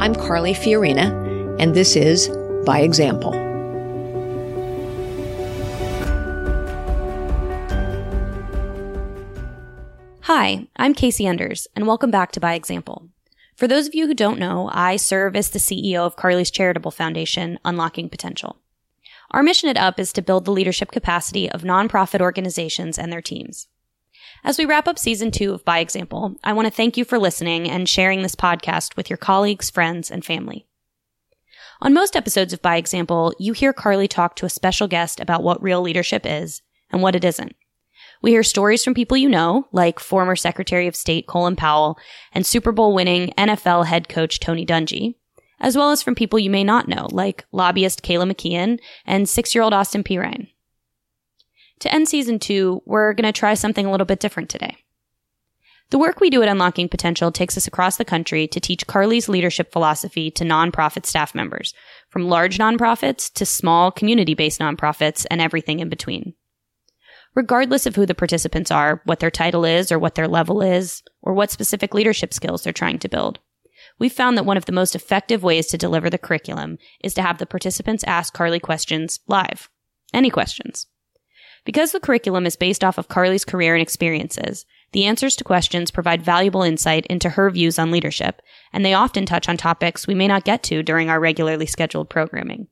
I'm Carly Fiorina, and this is By Example. Hi, I'm Casey Enders, and welcome back to By Example. For those of you who don't know, I serve as the CEO of Carly's charitable foundation, Unlocking Potential. Our mission at UP is to build the leadership capacity of nonprofit organizations and their teams. As we wrap up season two of By Example, I want to thank you for listening and sharing this podcast with your colleagues, friends, and family. On most episodes of By Example, you hear Carly talk to a special guest about what real leadership is and what it isn't. We hear stories from people you know, like former Secretary of State Colin Powell and Super Bowl winning NFL head coach Tony Dungy, as well as from people you may not know, like lobbyist Kayla McKeon and six year old Austin Perine. To end season two, we're going to try something a little bit different today. The work we do at Unlocking Potential takes us across the country to teach Carly's leadership philosophy to nonprofit staff members, from large nonprofits to small community based nonprofits and everything in between. Regardless of who the participants are, what their title is, or what their level is, or what specific leadership skills they're trying to build. We've found that one of the most effective ways to deliver the curriculum is to have the participants ask Carly questions live. Any questions. Because the curriculum is based off of Carly's career and experiences, the answers to questions provide valuable insight into her views on leadership, and they often touch on topics we may not get to during our regularly scheduled programming,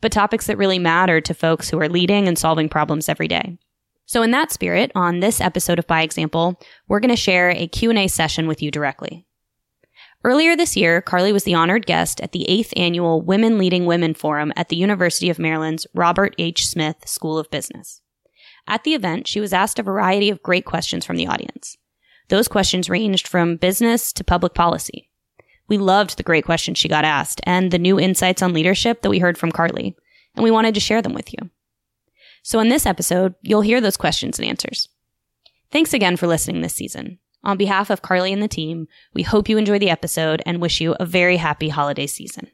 but topics that really matter to folks who are leading and solving problems every day. So in that spirit, on this episode of By Example, we're going to share a Q&A session with you directly. Earlier this year, Carly was the honored guest at the 8th annual Women Leading Women Forum at the University of Maryland's Robert H. Smith School of Business. At the event, she was asked a variety of great questions from the audience. Those questions ranged from business to public policy. We loved the great questions she got asked and the new insights on leadership that we heard from Carly, and we wanted to share them with you. So in this episode, you'll hear those questions and answers. Thanks again for listening this season. On behalf of Carly and the team, we hope you enjoy the episode and wish you a very happy holiday season.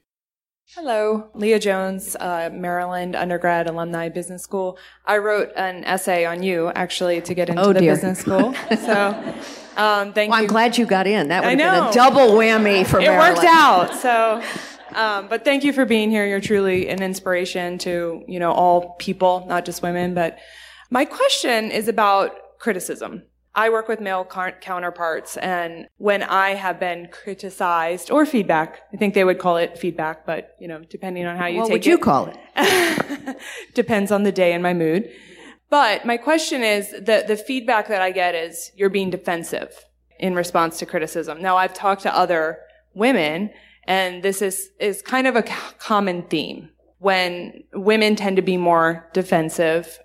Hello, Leah Jones, uh, Maryland undergrad alumni business school. I wrote an essay on you actually to get into Oh, the dear. business school. So, um, thank Well, I'm glad you got in. That would have been a double whammy for it Maryland. worked out. So, um, but thank you for being here. You're truly an inspiration to you know all people, not just women. But my question is about criticism. I work with male counterparts, and when I have been criticized or feedback, I think they would call it feedback, but you know, depending on how you What take it. What would you call it? Depends on the day and my mood. But my question is the, the feedback that I get is you're being defensive in response to criticism. Now I've talked to other women and this is, is kind of a common theme when women tend to be more defensive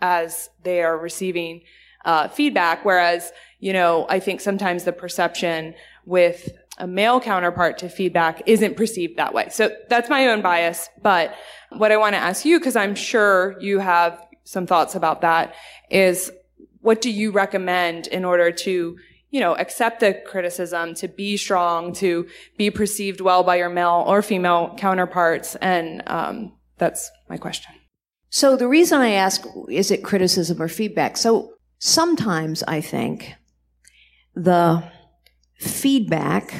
as they are receiving uh, feedback. Whereas, you know, I think sometimes the perception with a male counterpart to feedback isn't perceived that way. So that's my own bias. But what I want to ask you, because I'm sure you have some thoughts about that, is what do you recommend in order to, you know, accept the criticism, to be strong, to be perceived well by your male or female counterparts? And um, that's my question. So the reason I ask, is it criticism or feedback? So sometimes I think the feedback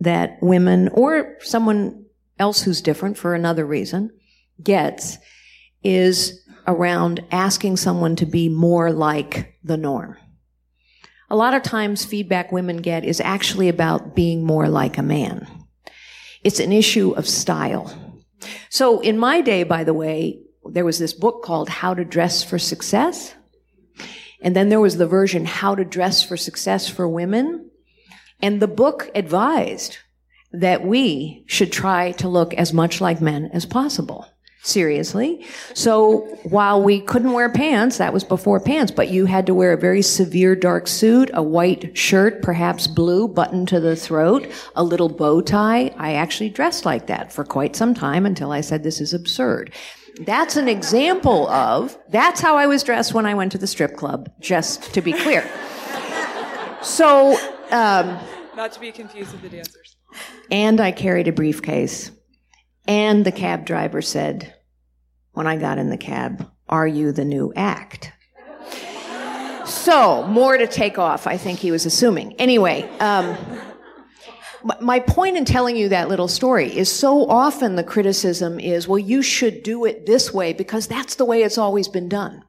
that women or someone else who's different for another reason gets is around asking someone to be more like the norm. A lot of times feedback women get is actually about being more like a man. It's an issue of style. So in my day, by the way, there was this book called How to Dress for Success. And then there was the version How to Dress for Success for Women. And the book advised that we should try to look as much like men as possible. Seriously. So while we couldn't wear pants, that was before pants, but you had to wear a very severe dark suit, a white shirt, perhaps blue, buttoned to the throat, a little bow tie. I actually dressed like that for quite some time until I said this is absurd. That's an example of, that's how I was dressed when I went to the strip club, just to be clear. So, um, Not to be confused with the dancers. and I carried a briefcase. And the cab driver said, when I got in the cab, Are you the new act? So, more to take off, I think he was assuming. Anyway, um, my point in telling you that little story is so often the criticism is, well, you should do it this way because that's the way it's always been done.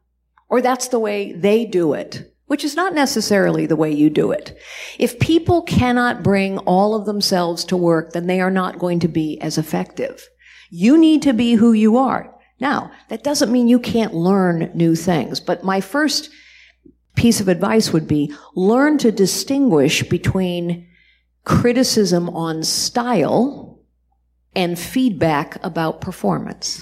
Or that's the way they do it which is not necessarily the way you do it. If people cannot bring all of themselves to work, then they are not going to be as effective. You need to be who you are. Now, that doesn't mean you can't learn new things, but my first piece of advice would be learn to distinguish between criticism on style and feedback about performance.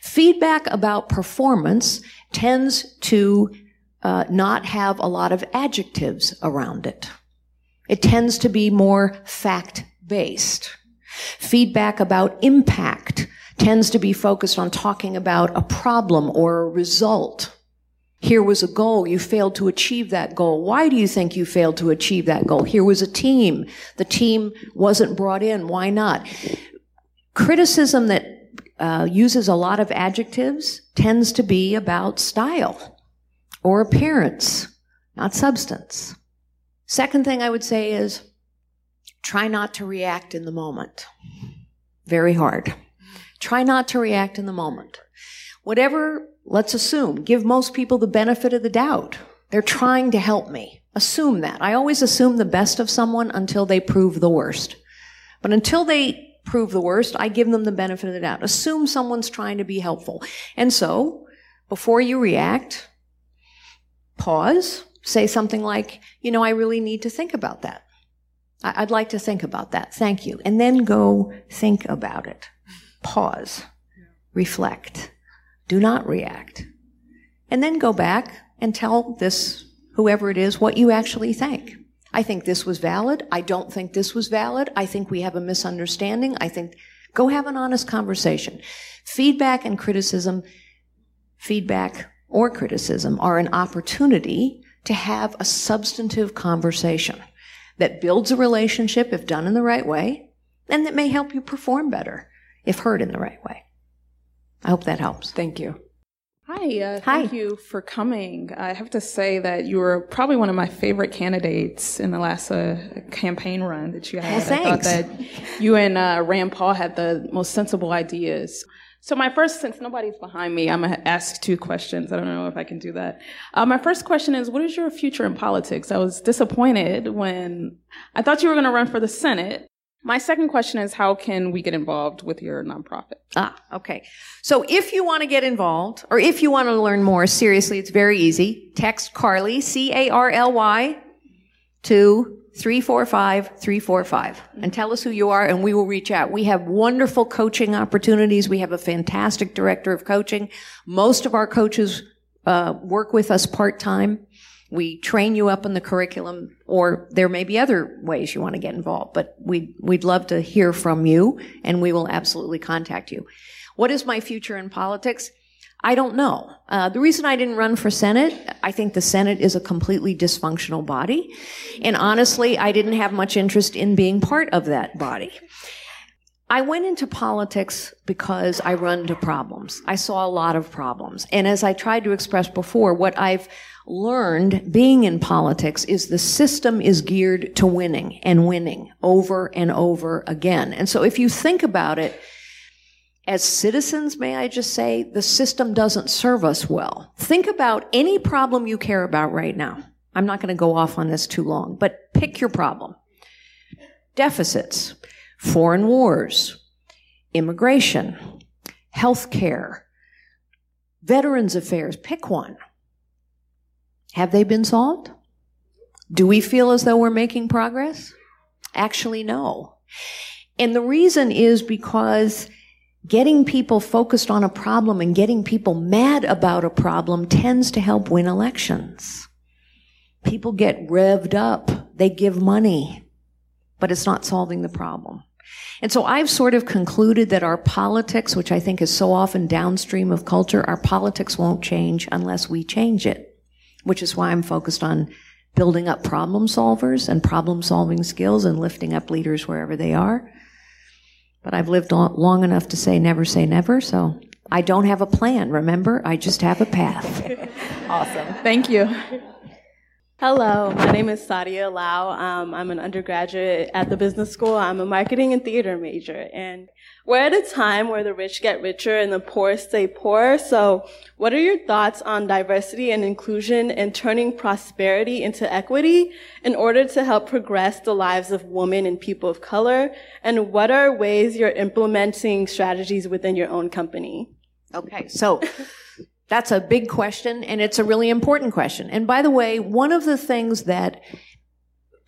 Feedback about performance tends to uh, not have a lot of adjectives around it. It tends to be more fact based. Feedback about impact tends to be focused on talking about a problem or a result. Here was a goal. You failed to achieve that goal. Why do you think you failed to achieve that goal? Here was a team. The team wasn't brought in. Why not? Criticism that uh, uses a lot of adjectives tends to be about style or appearance, not substance. Second thing I would say is try not to react in the moment. Very hard. Try not to react in the moment. Whatever, let's assume, give most people the benefit of the doubt. They're trying to help me. Assume that. I always assume the best of someone until they prove the worst. But until they prove the worst, I give them the benefit of the doubt. Assume someone's trying to be helpful. And so, before you react, pause, say something like, you know, I really need to think about that. I- would like to think about that. Thank you. And then go think about it. Pause. Reflect. Do not react. And then go back and tell this, whoever it is, what you actually think. I think this was valid. I don't think this was valid. I think we have a misunderstanding. I think, go have an honest conversation. Feedback and criticism, feedback or criticism are an opportunity to have a substantive conversation that builds a relationship if done in the right way and that may help you perform better if heard in the right way. I hope that helps. Thank you. Hi, uh, thank you for coming. I have to say that you were probably one of my favorite candidates in the last uh, campaign run that you had. thanks. I thought that you and uh, Rand Paul had the most sensible ideas. So my first, since nobody's behind me, I'm gonna ask two questions. I don't know if I can do that. Uh, my first question is, what is your future in politics? I was disappointed when I thought you were gonna run for the Senate. My second question is, how can we get involved with your nonprofit? Ah, okay. So if you want to get involved, or if you want to learn more, seriously, it's very easy. Text Carly, C-A-R-L-Y, to 345 345 and tell us who you are and we will reach out. We have wonderful coaching opportunities. We have a fantastic director of coaching. Most of our coaches uh, work with us part time. We train you up in the curriculum, or there may be other ways you want to get involved, but we, we'd love to hear from you and we will absolutely contact you. What is my future in politics? I don't know. Uh, the reason I didn't run for Senate, I think the Senate is a completely dysfunctional body. And honestly, I didn't have much interest in being part of that body. I went into politics because I run into problems. I saw a lot of problems. And as I tried to express before, what I've learned being in politics is the system is geared to winning and winning over and over again. And so if you think about it, as citizens, may I just say, the system doesn't serve us well. Think about any problem you care about right now. I'm not going to go off on this too long, but pick your problem. Deficits, foreign wars, immigration, health care, veterans affairs, pick one. Have they been solved? Do we feel as though we're making progress? Actually, no. And the reason is because getting people focused on a problem and getting people mad about a problem tends to help win elections. People get revved up. They give money, but it's not solving the problem. And so I've sort of concluded that our politics, which I think is so often downstream of culture, our politics won't change unless we change it, which is why I'm focused on building up problem solvers and problem solving skills and lifting up leaders wherever they are. But I've lived long enough to say never say never, so I don't have a plan, remember? I just have a path. awesome. Thank you. Hello, my name is Sadia Lau. Um, I'm an undergraduate at the business school. I'm a marketing and theater major. And we're at a time where the rich get richer and the poor stay poor. So what are your thoughts on diversity and inclusion and turning prosperity into equity in order to help progress the lives of women and people of color? And what are ways you're implementing strategies within your own company? Okay, so that's a big question, and it's a really important question. And by the way, one of the things that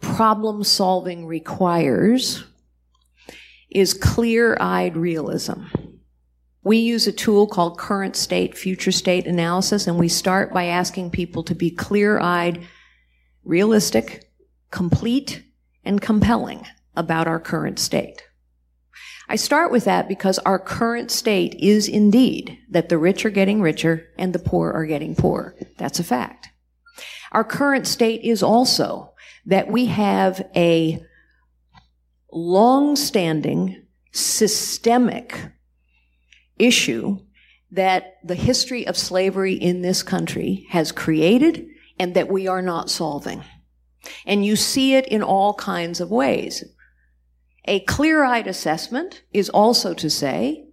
problem solving requires is clear eyed realism. We use a tool called current state, future state analysis, and we start by asking people to be clear eyed, realistic, complete, and compelling about our current state. I start with that because our current state is indeed that the rich are getting richer and the poor are getting poorer. That's a fact. Our current state is also that we have a long-standing systemic issue that the history of slavery in this country has created and that we are not solving. And you see it in all kinds of ways. A clear-eyed assessment is also to say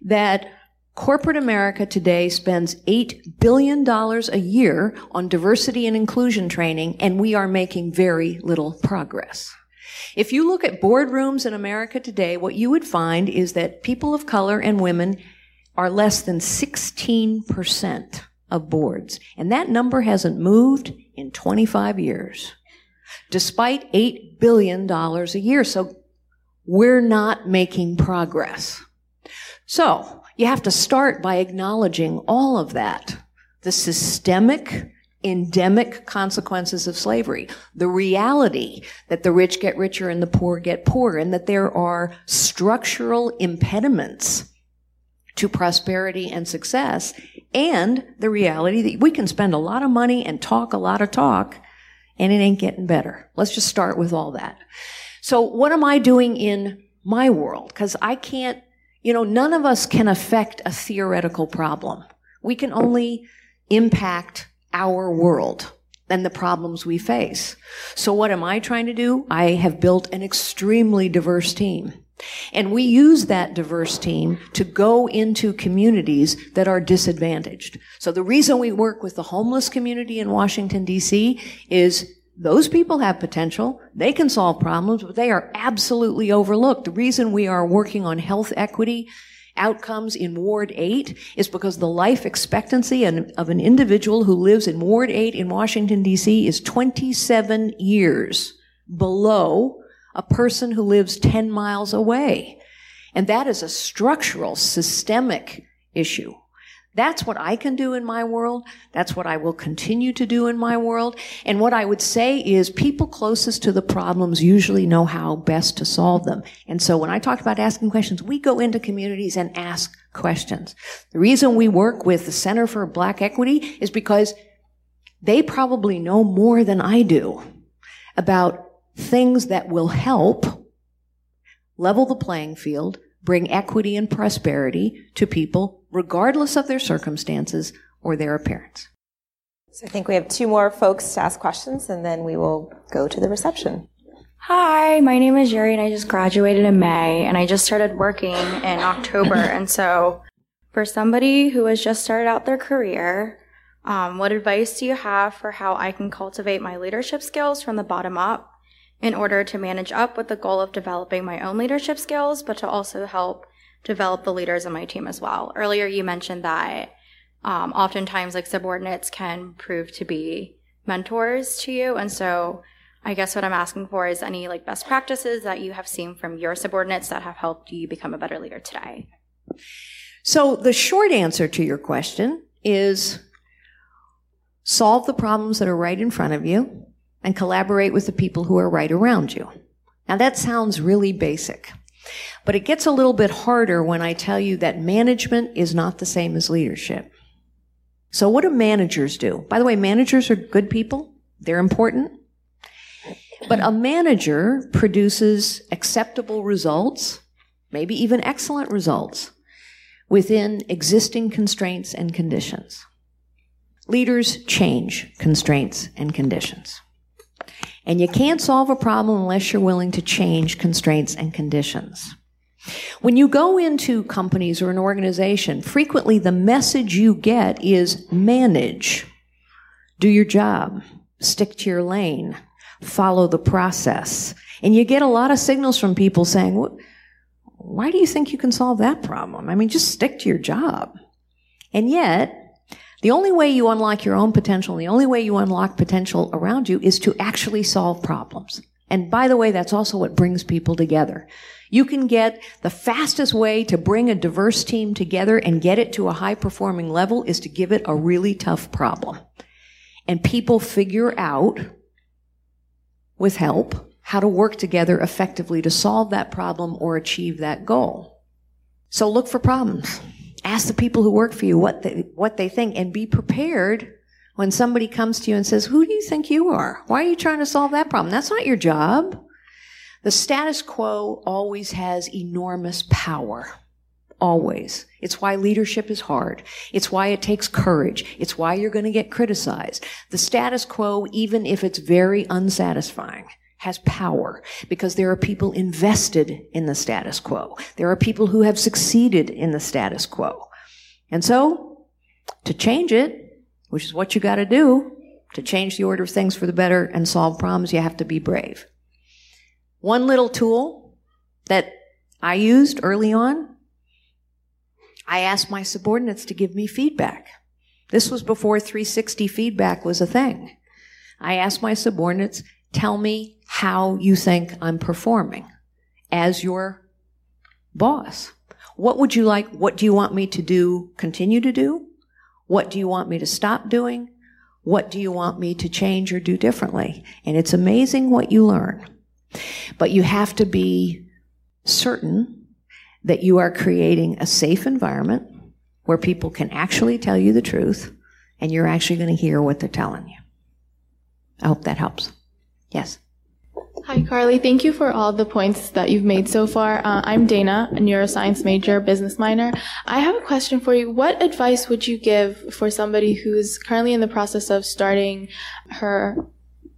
that corporate America today spends $8 billion a year on diversity and inclusion training, and we are making very little progress. If you look at boardrooms in America today, what you would find is that people of color and women are less than 16% of boards. And that number hasn't moved in 25 years, despite $8 billion a year. So we're not making progress. So you have to start by acknowledging all of that. The systemic, endemic consequences of slavery. The reality that the rich get richer and the poor get poorer and that there are structural impediments to prosperity and success and the reality that we can spend a lot of money and talk a lot of talk and it ain't getting better. Let's just start with all that. So what am I doing in my world? Because I can't, you know, none of us can affect a theoretical problem. We can only impact our world and the problems we face. So what am I trying to do? I have built an extremely diverse team. And we use that diverse team to go into communities that are disadvantaged. So the reason we work with the homeless community in Washington DC is those people have potential. They can solve problems, but they are absolutely overlooked. The reason we are working on health equity outcomes in Ward 8 is because the life expectancy of an individual who lives in Ward 8 in Washington, D.C. is 27 years below a person who lives 10 miles away. And that is a structural, systemic issue. That's what I can do in my world. That's what I will continue to do in my world. And what I would say is people closest to the problems usually know how best to solve them. And so when I talked about asking questions, we go into communities and ask questions. The reason we work with the Center for Black Equity is because they probably know more than I do about things that will help level the playing field, bring equity and prosperity to people regardless of their circumstances or their appearance. So I think we have two more folks to ask questions and then we will go to the reception. Hi, my name is Yuri and I just graduated in May and I just started working in October. and so for somebody who has just started out their career, um, what advice do you have for how I can cultivate my leadership skills from the bottom up in order to manage up with the goal of developing my own leadership skills, but to also help develop the leaders on my team as well. Earlier, you mentioned that um, oftentimes like subordinates can prove to be mentors to you, and so I guess what I'm asking for is any like best practices that you have seen from your subordinates that have helped you become a better leader today. So the short answer to your question is solve the problems that are right in front of you and collaborate with the people who are right around you. Now that sounds really basic. But it gets a little bit harder when I tell you that management is not the same as leadership. So what do managers do? By the way, managers are good people. They're important. But a manager produces acceptable results, maybe even excellent results, within existing constraints and conditions. Leaders change constraints and conditions. And you can't solve a problem unless you're willing to change constraints and conditions. When you go into companies or an organization, frequently the message you get is manage, do your job, stick to your lane, follow the process. And you get a lot of signals from people saying, why do you think you can solve that problem? I mean, just stick to your job. And yet, the only way you unlock your own potential, the only way you unlock potential around you is to actually solve problems. And by the way, that's also what brings people together. You can get the fastest way to bring a diverse team together and get it to a high performing level is to give it a really tough problem. And people figure out with help how to work together effectively to solve that problem or achieve that goal. So look for problems. Ask the people who work for you what they, what they think and be prepared when somebody comes to you and says, who do you think you are? Why are you trying to solve that problem? That's not your job. The status quo always has enormous power. Always. It's why leadership is hard. It's why it takes courage. It's why you're going to get criticized. The status quo, even if it's very unsatisfying, has power because there are people invested in the status quo. There are people who have succeeded in the status quo. And so, to change it, which is what you got to do, to change the order of things for the better and solve problems, you have to be brave. One little tool that I used early on, I asked my subordinates to give me feedback. This was before 360 feedback was a thing. I asked my subordinates, tell me how you think I'm performing as your boss. What would you like? What do you want me to do, continue to do? What do you want me to stop doing? What do you want me to change or do differently? And it's amazing what you learn. But you have to be certain that you are creating a safe environment where people can actually tell you the truth and you're actually going to hear what they're telling you. I hope that helps. Yes. Hi, Carly. Thank you for all the points that you've made so far. Uh, I'm Dana, a neuroscience major, business minor. I have a question for you. What advice would you give for somebody who's currently in the process of starting her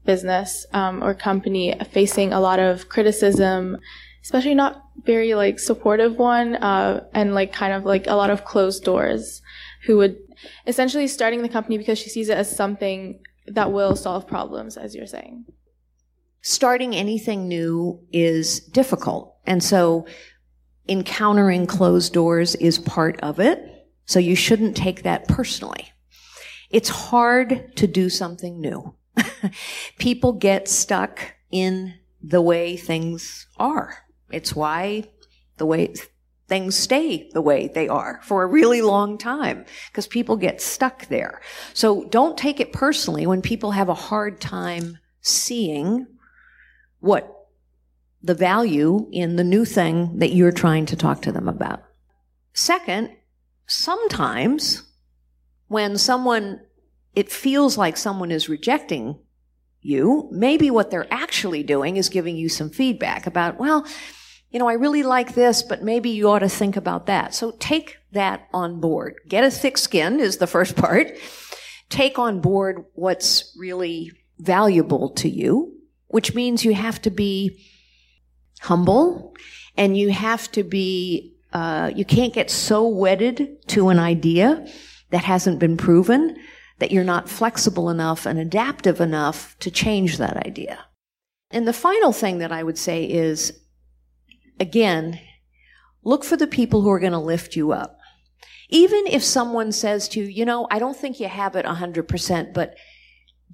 business um, or company, facing a lot of criticism, especially not very like supportive one, uh, and like kind of like a lot of closed doors, who would essentially starting the company because she sees it as something that will solve problems, as you're saying starting anything new is difficult. And so encountering closed doors is part of it. So you shouldn't take that personally. It's hard to do something new. People get stuck in the way things are. It's why the way things stay the way they are for a really long time because people get stuck there. So don't take it personally when people have a hard time seeing what the value in the new thing that you're trying to talk to them about. Second, sometimes when someone, it feels like someone is rejecting you, maybe what they're actually doing is giving you some feedback about, well, you know, I really like this, but maybe you ought to think about that. So take that on board. Get a thick skin is the first part. Take on board what's really valuable to you which means you have to be humble and you have to be, uh, you can't get so wedded to an idea that hasn't been proven that you're not flexible enough and adaptive enough to change that idea. And the final thing that I would say is, again, look for the people who are going to lift you up. Even if someone says to you, you know, I don't think you have it 100%, but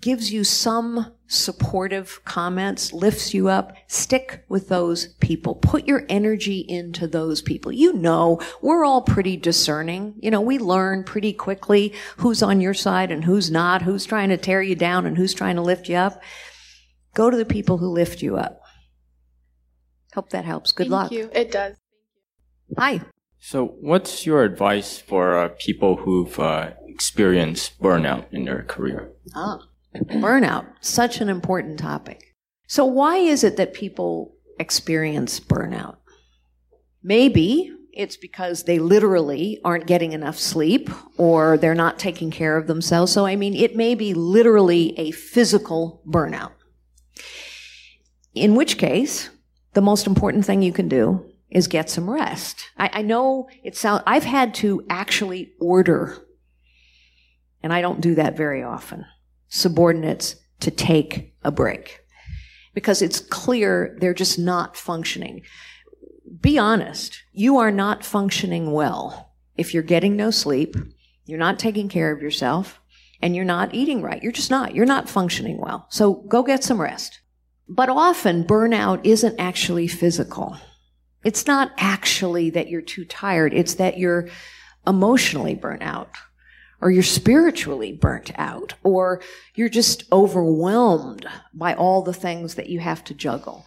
gives you some supportive comments, lifts you up, stick with those people. Put your energy into those people. You know, we're all pretty discerning. You know, we learn pretty quickly who's on your side and who's not, who's trying to tear you down and who's trying to lift you up. Go to the people who lift you up. Hope that helps. Good Thank luck. Thank you. It does. Hi. So, what's your advice for uh, people who've uh, experienced burnout in their career? Ah. Burnout, such an important topic. So, why is it that people experience burnout? Maybe it's because they literally aren't getting enough sleep or they're not taking care of themselves. So, I mean, it may be literally a physical burnout. In which case, the most important thing you can do is get some rest. I, I know it sounds, I've had to actually order, and I don't do that very often, subordinates to take a break because it's clear they're just not functioning. Be honest. You are not functioning well if you're getting no sleep, you're not taking care of yourself, and you're not eating right. You're just not. You're not functioning well. So go get some rest. But often burnout isn't actually physical. It's not actually that you're too tired. It's that you're emotionally burnt out or you're spiritually burnt out or you're just overwhelmed by all the things that you have to juggle.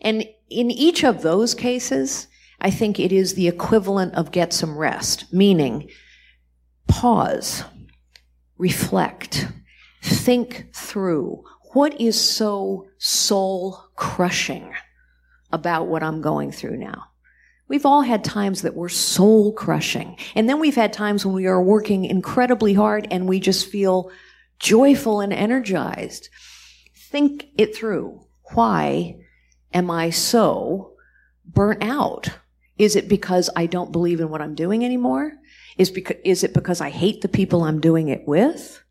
And in each of those cases, I think it is the equivalent of get some rest, meaning pause, reflect, think through what is so soul crushing about what I'm going through now? We've all had times that were soul crushing. And then we've had times when we are working incredibly hard and we just feel joyful and energized. Think it through. Why am I so burnt out? Is it because I don't believe in what I'm doing anymore? Is, because, is it because I hate the people I'm doing it with?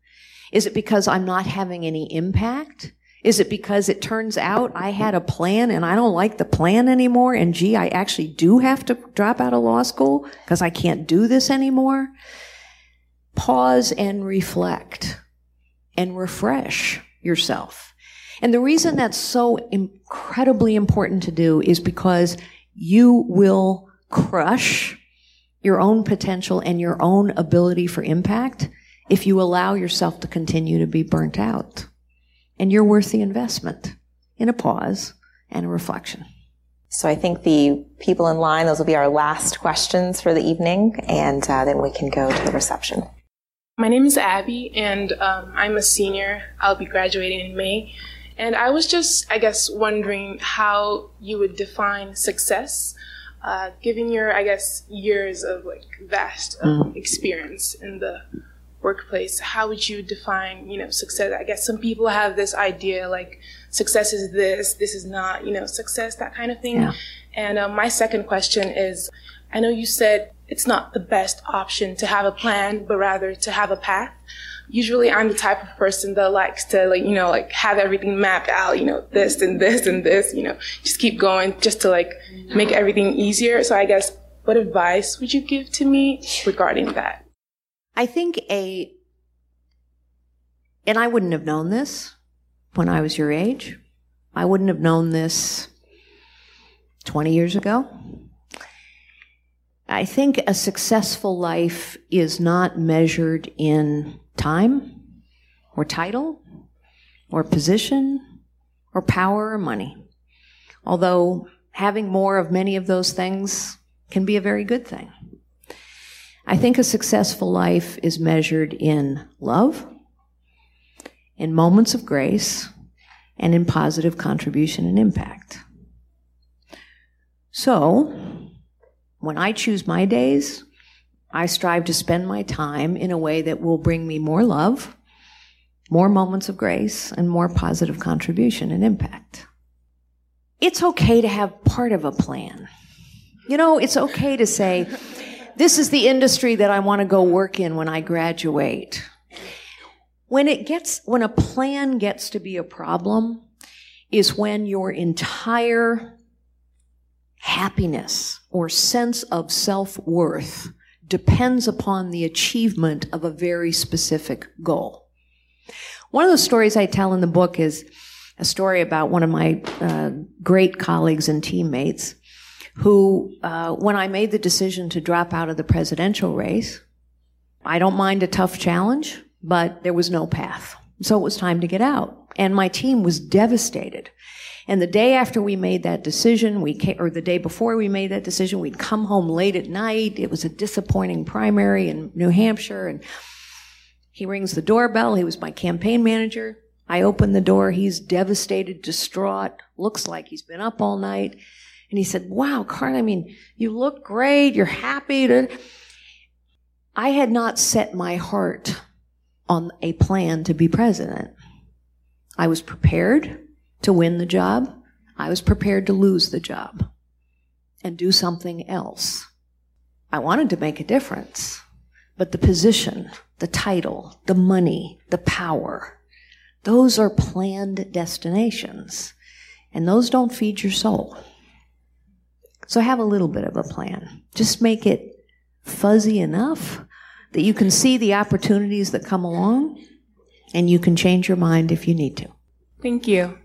Is it because I'm not having any impact? Is it because it turns out I had a plan and I don't like the plan anymore? And gee, I actually do have to drop out of law school because I can't do this anymore? Pause and reflect and refresh yourself. And the reason that's so incredibly important to do is because you will crush your own potential and your own ability for impact if you allow yourself to continue to be burnt out. And you're worth the investment in a pause and a reflection. So I think the people in line, those will be our last questions for the evening, and uh, then we can go to the reception. My name is Abby, and um, I'm a senior. I'll be graduating in May. And I was just, I guess, wondering how you would define success, uh, given your, I guess, years of like vast um, experience in the workplace, how would you define, you know, success? I guess some people have this idea like success is this, this is not, you know, success, that kind of thing. Yeah. And um, my second question is, I know you said it's not the best option to have a plan, but rather to have a path. Usually I'm the type of person that likes to like, you know, like have everything mapped out, you know, this and this and this, you know, just keep going just to like make everything easier. So I guess what advice would you give to me regarding that? I think a, and I wouldn't have known this when I was your age. I wouldn't have known this 20 years ago. I think a successful life is not measured in time or title or position or power or money. Although having more of many of those things can be a very good thing. I think a successful life is measured in love, in moments of grace, and in positive contribution and impact. So, when I choose my days, I strive to spend my time in a way that will bring me more love, more moments of grace, and more positive contribution and impact. It's okay to have part of a plan. You know, it's okay to say, this is the industry that I want to go work in when I graduate. When it gets, when a plan gets to be a problem is when your entire happiness or sense of self-worth depends upon the achievement of a very specific goal. One of the stories I tell in the book is a story about one of my uh, great colleagues and teammates who, uh, when I made the decision to drop out of the presidential race, I don't mind a tough challenge, but there was no path. So it was time to get out. And my team was devastated. And the day after we made that decision, we or the day before we made that decision, we'd come home late at night. It was a disappointing primary in New Hampshire. And he rings the doorbell. He was my campaign manager. I open the door. He's devastated, distraught, looks like he's been up all night. And he said, Wow, Carl, I mean, you look great. You're happy. To... I had not set my heart on a plan to be president. I was prepared to win the job. I was prepared to lose the job and do something else. I wanted to make a difference, but the position, the title, the money, the power, those are planned destinations, and those don't feed your soul. So have a little bit of a plan. Just make it fuzzy enough that you can see the opportunities that come along, and you can change your mind if you need to. Thank you.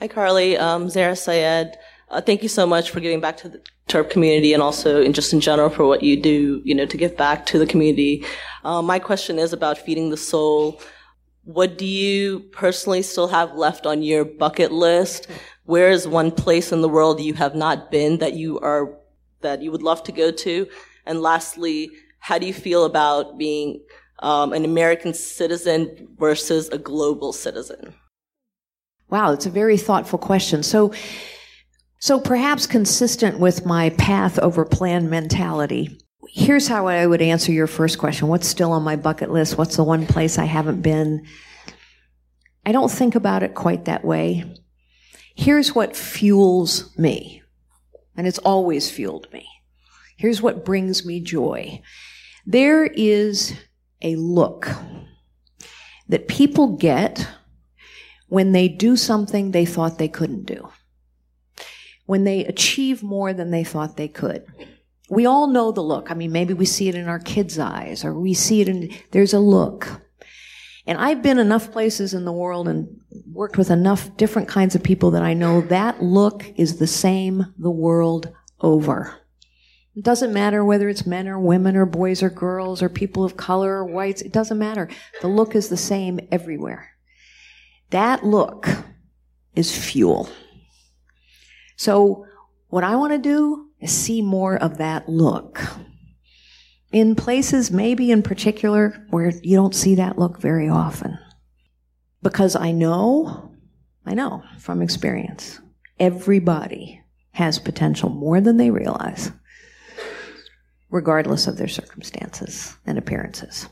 Hi, Carly. Um, Zara Syed. Uh, thank you so much for giving back to the TERP community and also in just in general for what you do, you know, to give back to the community. Uh, my question is about feeding the soul. What do you personally still have left on your bucket list? Where is one place in the world you have not been that you are, that you would love to go to? And lastly, how do you feel about being um, an American citizen versus a global citizen? Wow, it's a very thoughtful question. So, so perhaps consistent with my path over plan mentality, here's how I would answer your first question. What's still on my bucket list? What's the one place I haven't been? I don't think about it quite that way. Here's what fuels me, and it's always fueled me. Here's what brings me joy. There is a look that people get when they do something they thought they couldn't do when they achieve more than they thought they could. We all know the look. I mean, maybe we see it in our kids' eyes or we see it in, there's a look. And I've been enough places in the world and worked with enough different kinds of people that I know that look is the same the world over. It doesn't matter whether it's men or women or boys or girls or people of color or whites. It doesn't matter. The look is the same everywhere. That look is fuel. So what I want to do is see more of that look. In places, maybe in particular, where you don't see that look very often. Because I know, I know from experience, everybody has potential more than they realize, regardless of their circumstances and appearances.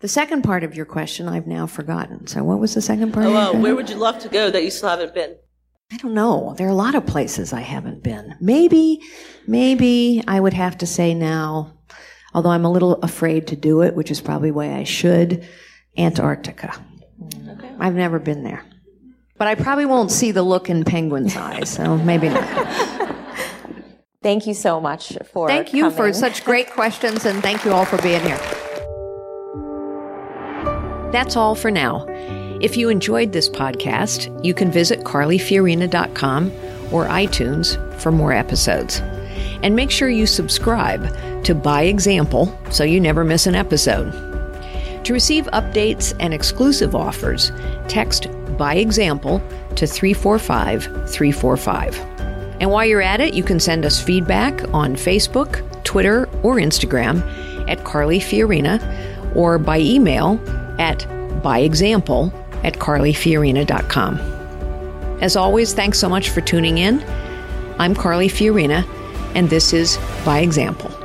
The second part of your question I've now forgotten. So, what was the second part? Oh, where would you love to go that you still haven't been? I don't know. There are a lot of places I haven't been. Maybe, maybe I would have to say now, although I'm a little afraid to do it, which is probably why I should, Antarctica. I've never been there. But I probably won't see the look in penguins' eyes, so maybe not. Thank you so much for Thank you coming. for such great questions, and thank you all for being here. That's all for now. If you enjoyed this podcast, you can visit carlyfiorina.com or iTunes for more episodes. And make sure you subscribe to By Example so you never miss an episode. To receive updates and exclusive offers, text By Example to 345 345. And while you're at it, you can send us feedback on Facebook, Twitter, or Instagram at Carly Fiorina or by email at byexample at carlyfiorina.com. As always, thanks so much for tuning in. I'm Carly Fiorina, and this is By Example.